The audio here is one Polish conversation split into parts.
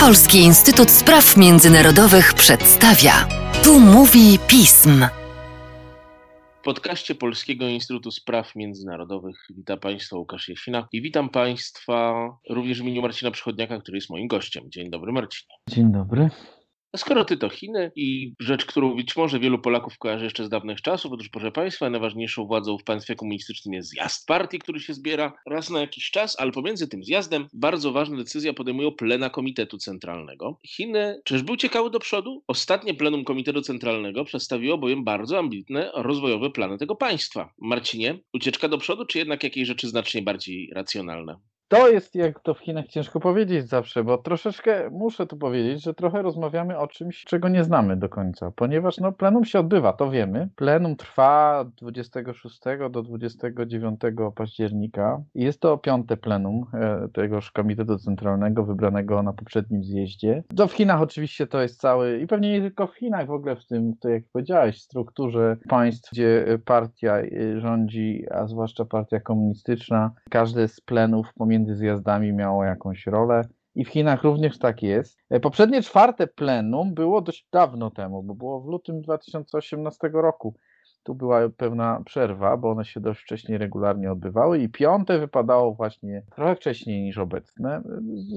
Polski Instytut Spraw Międzynarodowych przedstawia. Tu mówi pism. W podcaście Polskiego Instytutu Spraw Międzynarodowych witam Państwa Łukasz Jasina i witam Państwa również w imieniu Marcina Przychodniaka, który jest moim gościem. Dzień dobry Marcinie. Dzień dobry. Skoro ty to Chiny i rzecz, którą być może wielu Polaków kojarzy jeszcze z dawnych czasów, otóż proszę Państwa, najważniejszą władzą w państwie komunistycznym jest zjazd partii, który się zbiera raz na jakiś czas, ale pomiędzy tym zjazdem bardzo ważna decyzja podejmują plena Komitetu Centralnego. Chiny czyżby uciekały do przodu? Ostatnie plenum Komitetu Centralnego przedstawiło bowiem bardzo ambitne rozwojowe plany tego państwa. Marcinie, ucieczka do przodu, czy jednak jakieś rzeczy znacznie bardziej racjonalne? To jest, jak to w Chinach ciężko powiedzieć zawsze, bo troszeczkę muszę tu powiedzieć, że trochę rozmawiamy o czymś, czego nie znamy do końca, ponieważ no, plenum się odbywa, to wiemy. Plenum trwa 26 do 29 października i jest to piąte plenum e, tegoż Komitetu Centralnego wybranego na poprzednim zjeździe. To w Chinach oczywiście to jest cały, i pewnie nie tylko w Chinach, w ogóle w tym, to jak powiedziałeś, strukturze państw, gdzie partia e, rządzi, a zwłaszcza partia komunistyczna, każde z plenów pomiędzy między zjazdami miało jakąś rolę. I w Chinach również tak jest. E, poprzednie czwarte plenum było dość dawno temu, bo było w lutym 2018 roku. Tu była pewna przerwa, bo one się dość wcześnie regularnie odbywały i piąte wypadało właśnie trochę wcześniej niż obecne.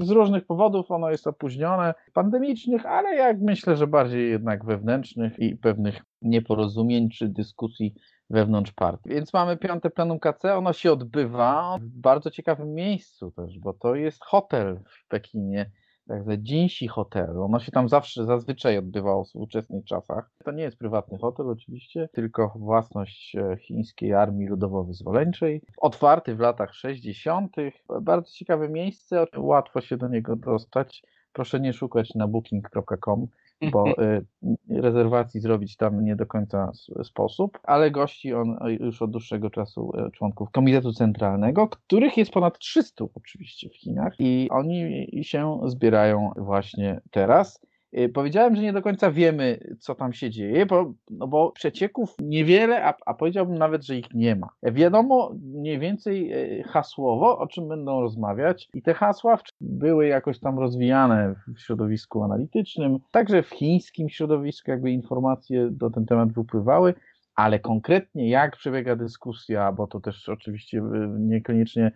Z różnych powodów ono jest opóźnione, pandemicznych, ale jak myślę, że bardziej jednak wewnętrznych i pewnych nieporozumień czy dyskusji wewnątrz partii. Więc mamy piąte plenum KC, ono się odbywa w bardzo ciekawym miejscu też, bo to jest hotel w Pekinie, tak zwane Jinxi Hotel. Ono się tam zawsze, zazwyczaj odbywało w współczesnych czasach. To nie jest prywatny hotel oczywiście, tylko własność e, chińskiej Armii Ludowo-Wyzwoleńczej. Otwarty w latach 60. Bardzo ciekawe miejsce, łatwo się do niego dostać. Proszę nie szukać na booking.com bo y, rezerwacji zrobić tam nie do końca sposób, ale gości on już od dłuższego czasu y, członków Komitetu Centralnego, których jest ponad 300 oczywiście w Chinach i oni się zbierają właśnie teraz. Y, powiedziałem, że nie do końca wiemy, co tam się dzieje, bo, no bo przecieków niewiele, a, a powiedziałbym nawet, że ich nie ma. Wiadomo mniej więcej y, hasłowo, o czym będą rozmawiać, i te hasła były jakoś tam rozwijane w środowisku analitycznym, także w chińskim środowisku, jakby informacje do ten temat wypływały ale konkretnie jak przebiega dyskusja, bo to też oczywiście y, niekoniecznie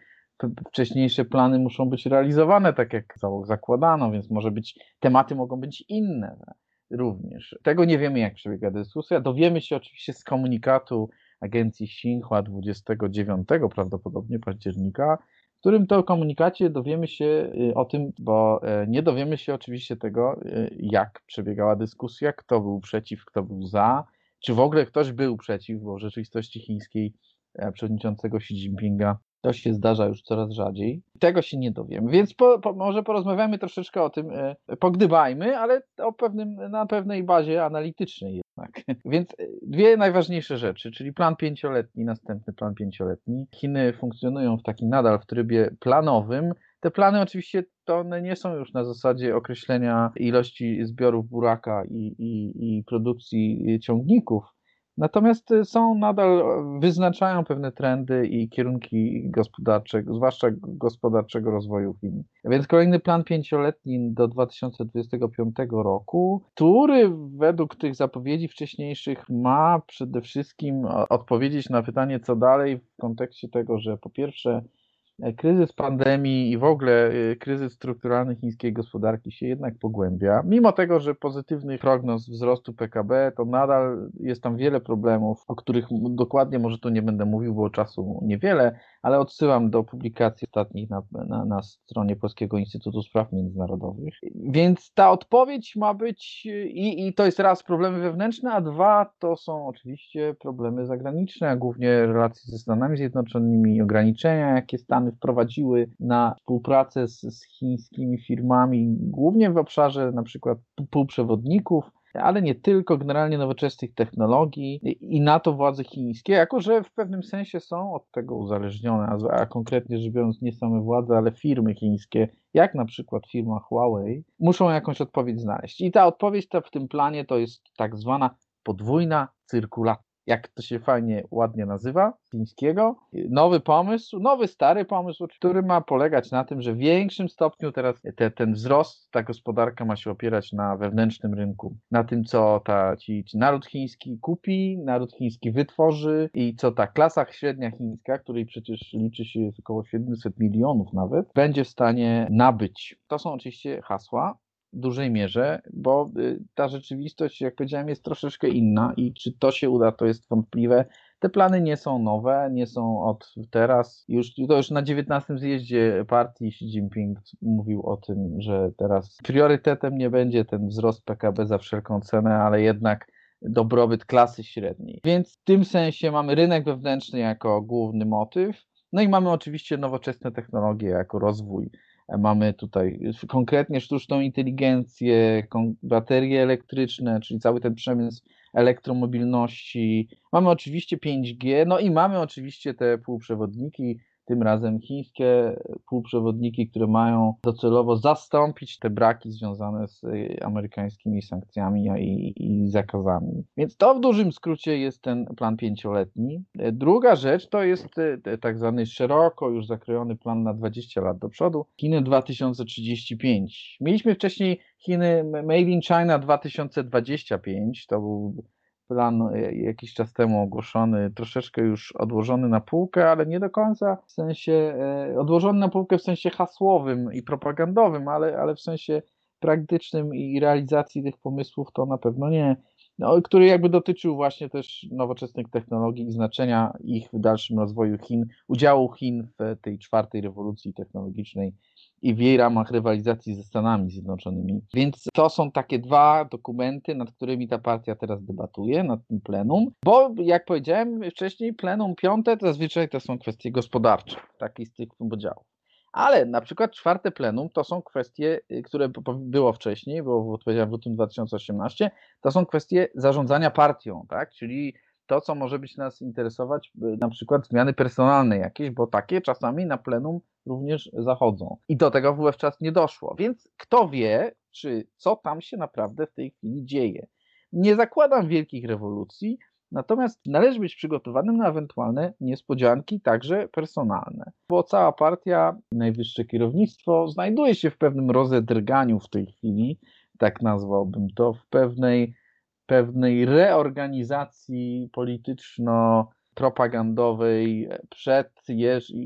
wcześniejsze plany muszą być realizowane tak, jak zakładano, więc może być, tematy mogą być inne również. Tego nie wiemy, jak przebiega dyskusja. Dowiemy się oczywiście z komunikatu agencji Xinhua 29 prawdopodobnie października, w którym to komunikacie dowiemy się y, o tym, bo e, nie dowiemy się oczywiście tego, y, jak przebiegała dyskusja, kto był przeciw, kto był za, czy w ogóle ktoś był przeciw, bo w rzeczywistości chińskiej e, przewodniczącego Xi Jinpinga to się zdarza już coraz rzadziej. Tego się nie dowiemy. Więc po, po, może porozmawiamy troszeczkę o tym, e, pogdybajmy, ale o pewnym, na pewnej bazie analitycznej jednak. Więc e, dwie najważniejsze rzeczy, czyli plan pięcioletni, następny plan pięcioletni. Chiny funkcjonują w takim nadal w trybie planowym. Te plany oczywiście to one nie są już na zasadzie określenia ilości zbiorów buraka i, i, i produkcji ciągników, Natomiast y, są nadal, wyznaczają pewne trendy i kierunki gospodarcze, zwłaszcza gospodarczego rozwoju Chin. Więc kolejny plan pięcioletni do 2025 roku, który według tych zapowiedzi wcześniejszych ma przede wszystkim odpowiedzieć na pytanie, co dalej w kontekście tego, że po pierwsze kryzys pandemii i w ogóle y, kryzys strukturalny chińskiej gospodarki się jednak pogłębia. Mimo tego, że pozytywny prognoz wzrostu PKB, to nadal jest tam wiele problemów, o których dokładnie może tu nie będę mówił, bo czasu niewiele, ale odsyłam do publikacji ostatnich na, na, na stronie Polskiego Instytutu Spraw Międzynarodowych. Więc ta odpowiedź ma być, i, i to jest raz problemy wewnętrzne, a dwa to są oczywiście problemy zagraniczne, głównie relacje ze Stanami Zjednoczonymi, ograniczenia, jakie Stany wprowadziły na współpracę z, z chińskimi firmami, głównie w obszarze na przykład półprzewodników, ale nie tylko, generalnie nowoczesnych technologii i na to władze chińskie, jako że w pewnym sensie są od tego uzależnione, a, a konkretnie rzecz biorąc nie same władze, ale firmy chińskie, jak na przykład firma Huawei, muszą jakąś odpowiedź znaleźć. I ta odpowiedź ta w tym planie to jest tak zwana podwójna cyrkulacja. Jak to się fajnie, ładnie nazywa, chińskiego. Nowy pomysł, nowy, stary pomysł, który ma polegać na tym, że w większym stopniu teraz te, ten wzrost, ta gospodarka ma się opierać na wewnętrznym rynku, na tym, co ta, ci, ci naród chiński kupi, naród chiński wytworzy i co ta klasa średnia chińska, której przecież liczy się około 700 milionów nawet, będzie w stanie nabyć. To są oczywiście hasła, dużej mierze, bo y, ta rzeczywistość, jak powiedziałem, jest troszeczkę inna i czy to się uda, to jest wątpliwe. Te plany nie są nowe, nie są od teraz. Już, to już na 19 zjeździe partii Xi Jinping mówił o tym, że teraz priorytetem nie będzie ten wzrost PKB za wszelką cenę, ale jednak dobrobyt klasy średniej. Więc w tym sensie mamy rynek wewnętrzny jako główny motyw. No i mamy oczywiście nowoczesne technologie jako rozwój Mamy tutaj konkretnie sztuczną inteligencję, baterie elektryczne, czyli cały ten przemysł elektromobilności. Mamy oczywiście 5G, no i mamy oczywiście te półprzewodniki, tym razem chińskie półprzewodniki, które mają docelowo zastąpić te braki związane z y, amerykańskimi sankcjami i, i zakazami. Więc to w dużym skrócie jest ten plan pięcioletni. Druga rzecz to jest y, tak zwany szeroko już zakrojony plan na 20 lat do przodu. Chiny 2035. Mieliśmy wcześniej Chiny Made in China 2025. To był plan e, jakiś czas temu ogłoszony, troszeczkę już odłożony na półkę, ale nie do końca w sensie, e, odłożony na półkę w sensie hasłowym i propagandowym, ale, ale w sensie praktycznym i realizacji tych pomysłów to na pewno nie. No, który jakby dotyczył właśnie też nowoczesnych technologii i znaczenia ich w dalszym rozwoju Chin, udziału Chin w tej czwartej rewolucji technologicznej i w jej ramach rywalizacji ze Stanami Zjednoczonymi. Więc to są takie dwa dokumenty, nad którymi ta partia teraz debatuje, nad tym plenum, bo jak powiedziałem wcześniej, plenum piąte to zazwyczaj to są kwestie gospodarcze, taki z tych podziałów. Ale na przykład czwarte plenum to są kwestie, y, które było wcześniej, było w lutym 2018, to są kwestie zarządzania partią, tak? Czyli to, co może być nas interesować, y, na przykład zmiany personalne jakieś, bo takie czasami na plenum również zachodzą. I do tego wówczas nie doszło. Więc kto wie, czy co tam się naprawdę w tej chwili dzieje. Nie zakładam wielkich rewolucji, natomiast należy być przygotowanym na ewentualne niespodzianki, także personalne. Bo cała partia, najwyższe kierownictwo znajduje się w pewnym rozedrganiu w tej chwili, tak nazwałbym to, w pewnej pewnej reorganizacji polityczno- propagandowej przed,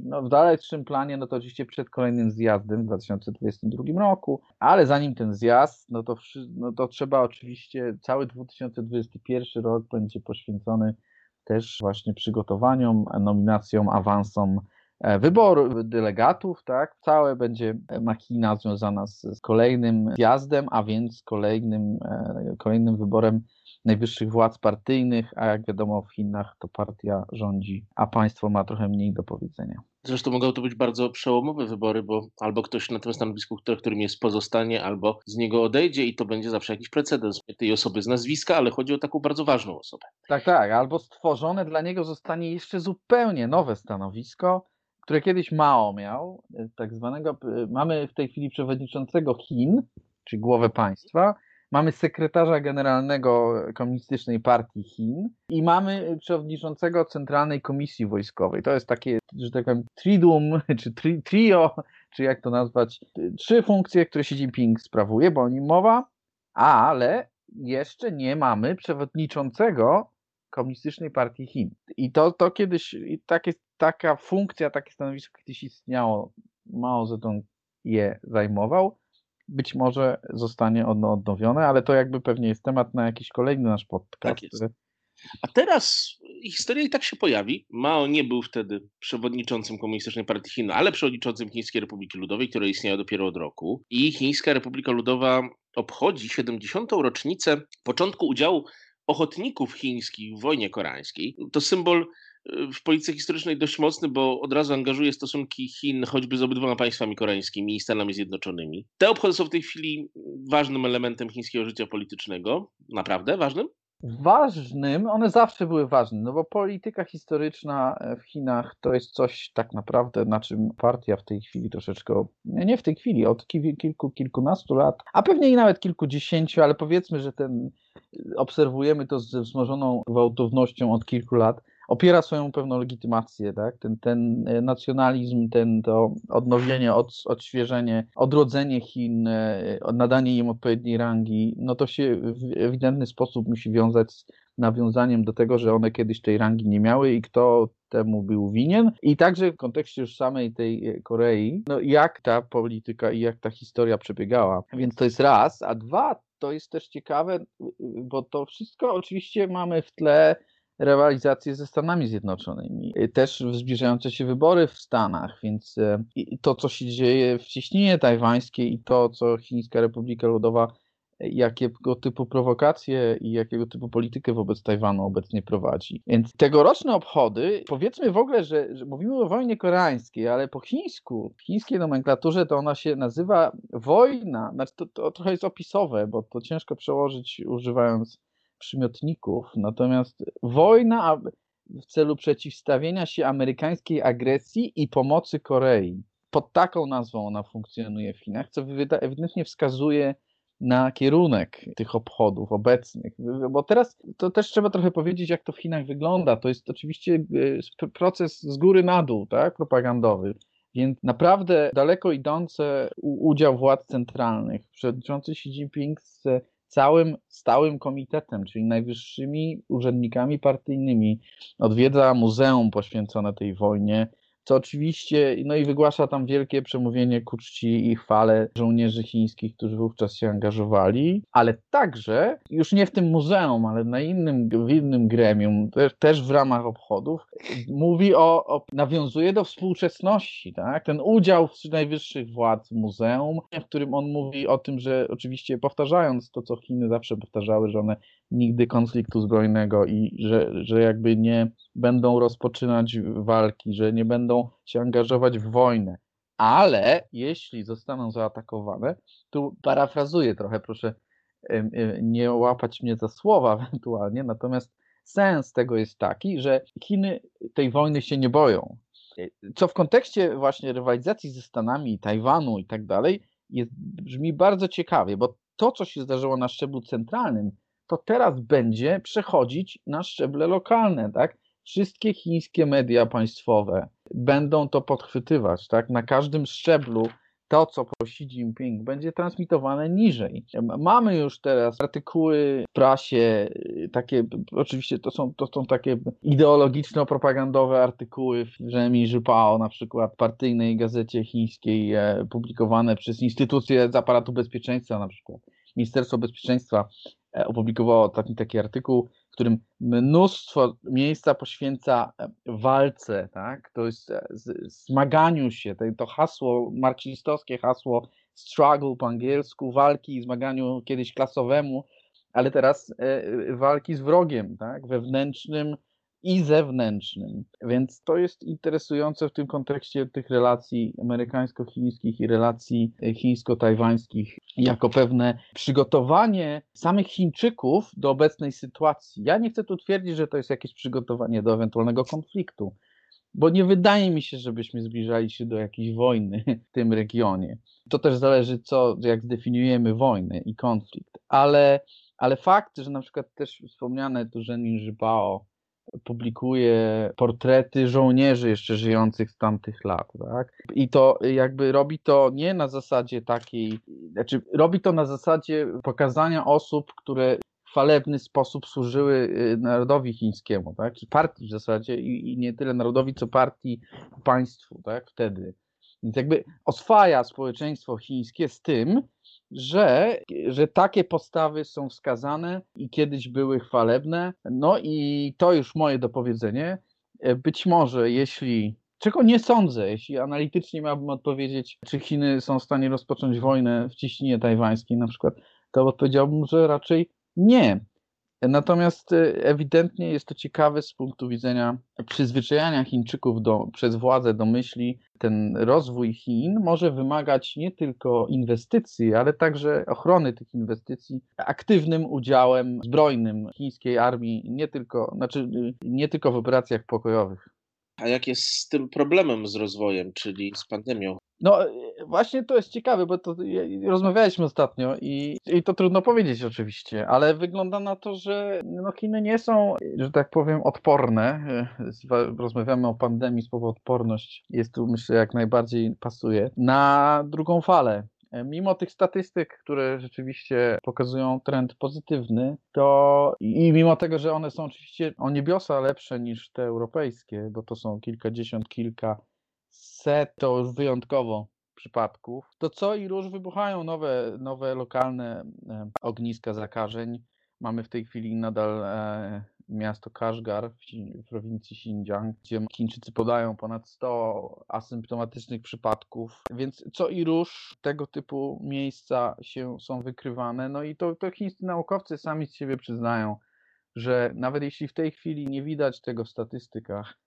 no w dalszym planie, no to oczywiście przed kolejnym zjazdem w 2022 roku, ale zanim ten zjazd, no to, no to trzeba oczywiście, cały 2021 rok będzie poświęcony też właśnie przygotowaniom, nominacjom, awansom e, wyboru delegatów, tak? Całe będzie machina związana z, z kolejnym zjazdem, a więc kolejnym, e, kolejnym wyborem najwyższych władz partyjnych, a jak wiadomo w Chinach to partia rządzi, a państwo ma trochę mniej do powiedzenia. Zresztą mogą to być bardzo przełomowe wybory, bo albo ktoś na tym stanowisku, którym jest pozostanie, albo z niego odejdzie i to będzie zawsze jakiś precedens tej osoby z nazwiska, ale chodzi o taką bardzo ważną osobę. Tak, tak, albo stworzone dla niego zostanie jeszcze zupełnie nowe stanowisko, które kiedyś Mao miał, tak zwanego, mamy w tej chwili przewodniczącego Chin, czyli głowę państwa, mamy sekretarza generalnego Komunistycznej Partii Chin i mamy przewodniczącego Centralnej Komisji Wojskowej. To jest takie, że tak powiem, tridum, czy tri, trio, czy jak to nazwać, trzy funkcje, które Xi Jinping sprawuje, bo o nim mowa, ale jeszcze nie mamy przewodniczącego Komunistycznej Partii Chin. I to, to kiedyś, takie, taka funkcja, takie stanowisko kiedyś istniało, Mao Zedong je zajmował być może zostanie ono odnowione, ale to jakby pewnie jest temat na jakiś kolejny nasz podcast. Tak jest. A teraz historia i tak się pojawi. Mao nie był wtedy przewodniczącym Komunistycznej Partii Chin, ale przewodniczącym Chińskiej Republiki Ludowej, która istniała dopiero od roku. I Chińska Republika Ludowa obchodzi 70. rocznicę początku udziału ochotników chińskich w wojnie koreańskiej. To symbol w polityce historycznej dość mocny, bo od razu angażuje stosunki Chin choćby z obydwoma państwami koreańskimi i Stanami Zjednoczonymi. Te obchody są w tej chwili ważnym elementem chińskiego życia politycznego. Naprawdę ważnym? Ważnym, one zawsze były ważne, no bo polityka historyczna w Chinach to jest coś tak naprawdę, na czym partia w tej chwili troszeczkę, nie w tej chwili, od kilku, kilkunastu lat, a pewnie i nawet kilkudziesięciu, ale powiedzmy, że ten obserwujemy to ze wzmożoną gwałtownością od kilku lat, opiera swoją pewną legitymację, tak? Ten, ten nacjonalizm, ten, to odnowienie, od, odświeżenie, odrodzenie Chin, e, nadanie im odpowiedniej rangi, no to się w ewidentny sposób musi wiązać z nawiązaniem do tego, że one kiedyś tej rangi nie miały i kto temu był winien. I także w kontekście już samej tej Korei, no jak ta polityka i jak ta historia przebiegała. Więc to jest raz, a dwa, to jest też ciekawe, bo to wszystko oczywiście mamy w tle rywalizację ze Stanami Zjednoczonymi. Też zbliżające się wybory w Stanach, więc e, to, co się dzieje w cieśninie tajwańskiej i to, co Chińska Republika Ludowa, e, jakiego typu prowokacje i jakiego typu politykę wobec Tajwanu obecnie prowadzi. Więc tegoroczne obchody, powiedzmy w ogóle, że, że mówimy o wojnie koreańskiej, ale po chińsku, w chińskiej nomenklaturze to ona się nazywa wojna, znaczy to, to trochę jest opisowe, bo to ciężko przełożyć używając przymiotników, natomiast wojna w celu przeciwstawienia się amerykańskiej agresji i pomocy Korei. Pod taką nazwą ona funkcjonuje w Chinach, co ewidentnie wskazuje na kierunek tych obchodów obecnych. Bo teraz to też trzeba trochę powiedzieć, jak to w Chinach wygląda. To jest oczywiście e, proces z góry na dół, tak, propagandowy. Więc naprawdę daleko idący udział władz centralnych. Przewodniczący Xi Jinping z całym stałym komitetem, czyli najwyższymi urzędnikami partyjnymi. Odwiedza muzeum poświęcone tej wojnie, co oczywiście, no i wygłasza tam wielkie przemówienie ku czci i chwale żołnierzy chińskich, którzy wówczas się angażowali, ale także, już nie w tym muzeum, ale na innym, w innym gremium, też, w ramach obchodów, mówi o, o, nawiązuje do współczesności, tak? Ten udział najwyższych władz muzeum, w którym on mówi o tym, że oczywiście powtarzając to, co Chiny zawsze powtarzały, że one nigdy konfliktu zbrojnego i że, że jakby nie będą rozpoczynać walki, że nie będą się angażować w wojnę. Ale jeśli zostaną zaatakowane, tu parafrazuję trochę, proszę nie łapać mnie za słowa ewentualnie, natomiast sens tego jest taki, że Chiny tej wojny się nie boją. Co w kontekście właśnie rywalizacji ze Stanami, Tajwanu i tak dalej, jest, brzmi bardzo ciekawie, bo to, co się zdarzyło na szczeblu centralnym, to teraz będzie przechodzić na szczeble lokalne, tak? Wszystkie chińskie media państwowe będą to podchwytywać, tak? Na każdym szczeblu to, co po Xi Jinping, będzie transmitowane niżej. Mamy już teraz artykuły w prasie, takie, oczywiście to są, to są takie ideologiczno-propagandowe artykuły w Rzemi Żypao, na przykład partyjnej gazecie chińskiej, e, publikowane przez instytucje z aparatu bezpieczeństwa, na przykład Ministerstwo Bezpieczeństwa E, opublikowało taki, taki artykuł, w którym mnóstwo miejsca poświęca e, walce, tak? to jest e, zmaganiu się, to hasło, marksistowskie hasło struggle po angielsku, walki zmaganiu kiedyś klasowemu, ale teraz walki z wrogiem, tak? wewnętrznym, i zewnętrznym. Więc to jest interesujące w tym kontekście tych relacji amerykańsko-chińskich i relacji chińsko-tajwańskich, jako pewne przygotowanie samych Chińczyków do obecnej sytuacji. Ja nie chcę tu twierdzić, że to jest jakieś przygotowanie do ewentualnego konfliktu, bo nie wydaje mi się, żebyśmy zbliżali się do jakiejś wojny w tym regionie. To też zależy, co, jak zdefiniujemy wojnę i konflikt. Ale, ale fakt, że na przykład też wspomniane tu Zhenin Zhibao publikuje portrety żołnierzy jeszcze żyjących z tamtych lat, tak? I to jakby robi to nie na zasadzie takiej, znaczy robi to na zasadzie pokazania osób, które chwalebny sposób służyły y, narodowi chińskiemu, tak? I partii w zasadzie, i, i nie tyle narodowi, co partii państwu, tak? Wtedy. Więc jakby oswaja społeczeństwo chińskie z tym, że, że takie postawy są wskazane i kiedyś były chwalebne. No i to już moje dopowiedzenie. Być może, jeśli, czego nie sądzę, jeśli analitycznie miałbym odpowiedzieć, czy Chiny są w stanie rozpocząć wojnę w ciśnienie tajwańskiej na przykład, to odpowiedziałbym, że raczej nie. Natomiast y, ewidentnie jest to ciekawe z punktu widzenia przyzwyczajania Chińczyków do, przez władze do myśli. Ten rozwój Chin może wymagać nie tylko inwestycji, ale także ochrony tych inwestycji aktywnym udziałem zbrojnym chińskiej armii, nie tylko, znaczy, nie tylko w operacjach pokojowych. A jak jest z tym problemem z rozwojem, czyli z pandemią? No e, właśnie to jest ciekawe, bo to rozmawialiśmy ostatnio i, i to trudno powiedzieć oczywiście, ale wygląda na to, że no Chiny nie są, że tak powiem, odporne. E, Rozmawiamy o pandemii, słowo odporność jest tu myślę jak najbardziej pasuje na drugą falę. E, Mimo tych statystyk, które rzeczywiście pokazują trend pozytywny, to i mimo tego, że one są oczywiście o niebiosa lepsze niż te europejskie, bo to są kilkadziesiąt, kilka set to już wyjątkowo przypadków, to co i róż wybuchają nowe, nowe lokalne e, ogniska zakażeń. Mamy w tej chwili nadal e, miasto Kashgar w, prowincji Xinjiang, gdzie Chińczycy podają ponad 100 asymptomatycznych przypadków, więc co i róż tego typu miejsca się są wykrywane. No i to, to chińscy naukowcy sami z siebie przyznają, że nawet jeśli w tej chwili nie widać tego w statystykach,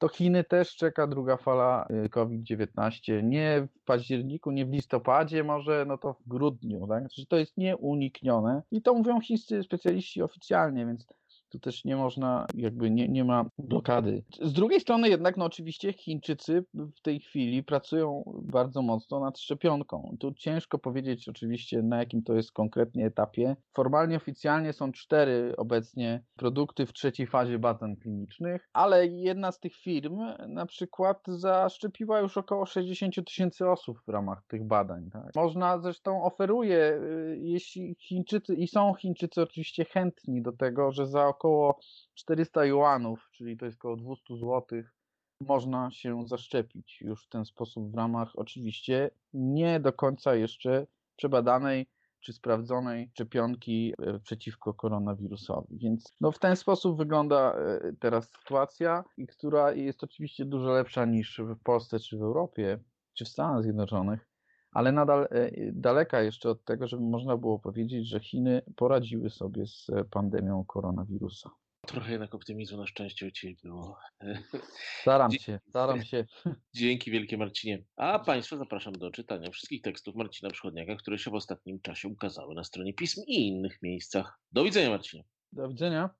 to Chiny też czeka druga fala y, COVID-19. Nie w październiku, nie w listopadzie, może no to w grudniu, tak? Znaczy, to jest nieuniknione i to mówią chińscy specjaliści oficjalnie, więc tu też nie można, jakby nie, nie ma blokady. Z drugiej strony jednak, no oczywiście Chińczycy w tej chwili pracują bardzo mocno nad szczepionką. Tu ciężko powiedzieć oczywiście na jakim to jest konkretnie etapie. Formalnie, oficjalnie są cztery obecnie produkty w trzeciej fazie badań klinicznych, ale jedna z tych firm na przykład zaszczepiła już około 60 tysięcy osób w ramach tych badań. Tak? Można zresztą oferuje, y, jeśli Chińczycy, i są Chińczycy oczywiście chętni do tego, że za około 400 juanów, czyli to jest około 200 złotych, można się zaszczepić już w ten sposób w ramach oczywiście nie do końca jeszcze przebadanej czy sprawdzonej szczepionki e, przeciwko koronawirusowi. Więc no, w ten sposób wygląda e, teraz sytuacja, która jest oczywiście dużo lepsza niż w Polsce czy w Europie, czy w Stanach Zjednoczonych, ale nadal e, daleka jeszcze od tego, żeby można było powiedzieć, że Chiny poradziły sobie z e, pandemią koronawirusa. Trochę jednak optymizmu na szczęście u Ciebie było. Staram się, staram się. Dzięki wielkie Marcinie. A Państwa zapraszam do czytania wszystkich tekstów Marcina Przychodniaka, które się w ostatnim czasie ukazały na stronie pism i innych miejscach. Do widzenia Marcinie. Do widzenia.